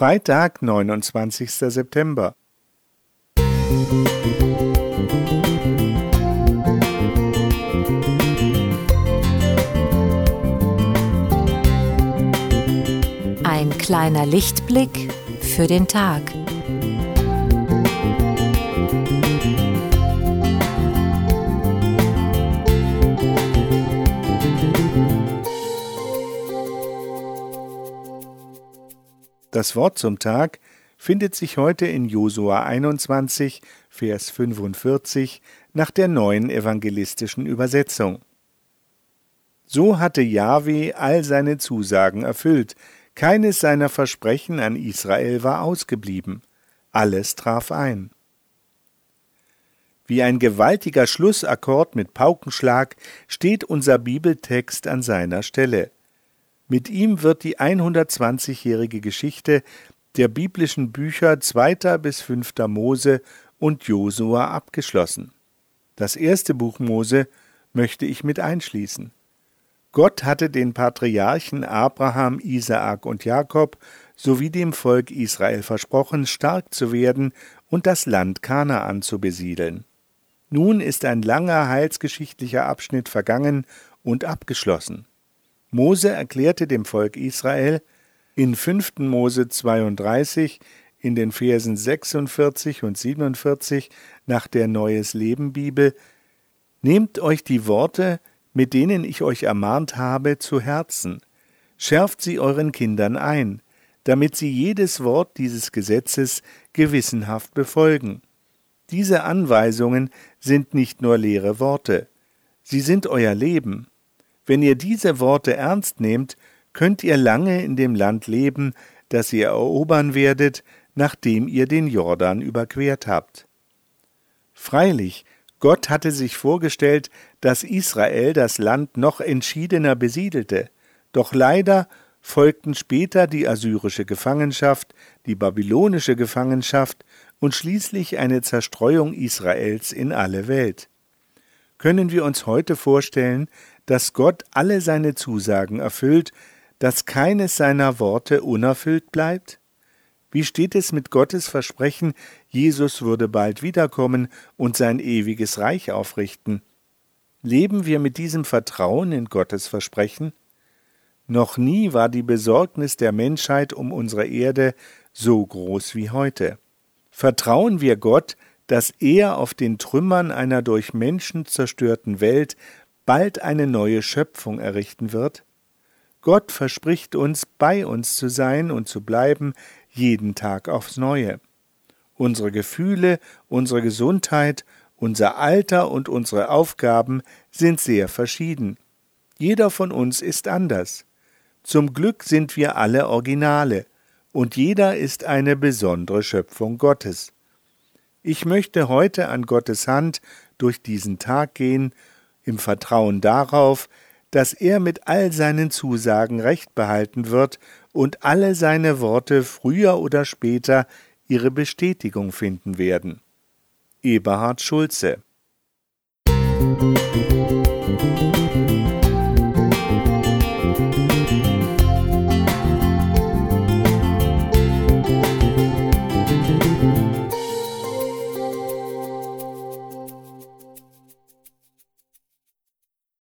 Freitag, 29. September. Ein kleiner Lichtblick für den Tag. Das Wort zum Tag findet sich heute in Josua 21, Vers 45 nach der neuen evangelistischen Übersetzung. So hatte Jahwe all seine Zusagen erfüllt, keines seiner Versprechen an Israel war ausgeblieben, alles traf ein. Wie ein gewaltiger Schlussakkord mit Paukenschlag steht unser Bibeltext an seiner Stelle. Mit ihm wird die 120-jährige Geschichte der biblischen Bücher 2. bis 5. Mose und Josua abgeschlossen. Das erste Buch Mose möchte ich mit einschließen. Gott hatte den Patriarchen Abraham, Isaak und Jakob sowie dem Volk Israel versprochen, stark zu werden und das Land Kanaan zu besiedeln. Nun ist ein langer heilsgeschichtlicher Abschnitt vergangen und abgeschlossen. Mose erklärte dem Volk Israel in 5. Mose 32 in den Versen 46 und 47 nach der Neues Leben Bibel Nehmt euch die Worte, mit denen ich euch ermahnt habe, zu Herzen, schärft sie euren Kindern ein, damit sie jedes Wort dieses Gesetzes gewissenhaft befolgen. Diese Anweisungen sind nicht nur leere Worte, sie sind euer Leben. Wenn ihr diese Worte ernst nehmt, könnt ihr lange in dem Land leben, das ihr erobern werdet, nachdem ihr den Jordan überquert habt. Freilich, Gott hatte sich vorgestellt, dass Israel das Land noch entschiedener besiedelte, doch leider folgten später die assyrische Gefangenschaft, die babylonische Gefangenschaft und schließlich eine Zerstreuung Israels in alle Welt. Können wir uns heute vorstellen, dass Gott alle seine Zusagen erfüllt, dass keines seiner Worte unerfüllt bleibt? Wie steht es mit Gottes Versprechen, Jesus würde bald wiederkommen und sein ewiges Reich aufrichten? Leben wir mit diesem Vertrauen in Gottes Versprechen? Noch nie war die Besorgnis der Menschheit um unsere Erde so groß wie heute. Vertrauen wir Gott, dass er auf den Trümmern einer durch Menschen zerstörten Welt bald eine neue Schöpfung errichten wird? Gott verspricht uns, bei uns zu sein und zu bleiben, jeden Tag aufs neue. Unsere Gefühle, unsere Gesundheit, unser Alter und unsere Aufgaben sind sehr verschieden. Jeder von uns ist anders. Zum Glück sind wir alle Originale, und jeder ist eine besondere Schöpfung Gottes. Ich möchte heute an Gottes Hand durch diesen Tag gehen im Vertrauen darauf, dass er mit all seinen Zusagen Recht behalten wird und alle seine Worte früher oder später ihre Bestätigung finden werden. Eberhard Schulze Musik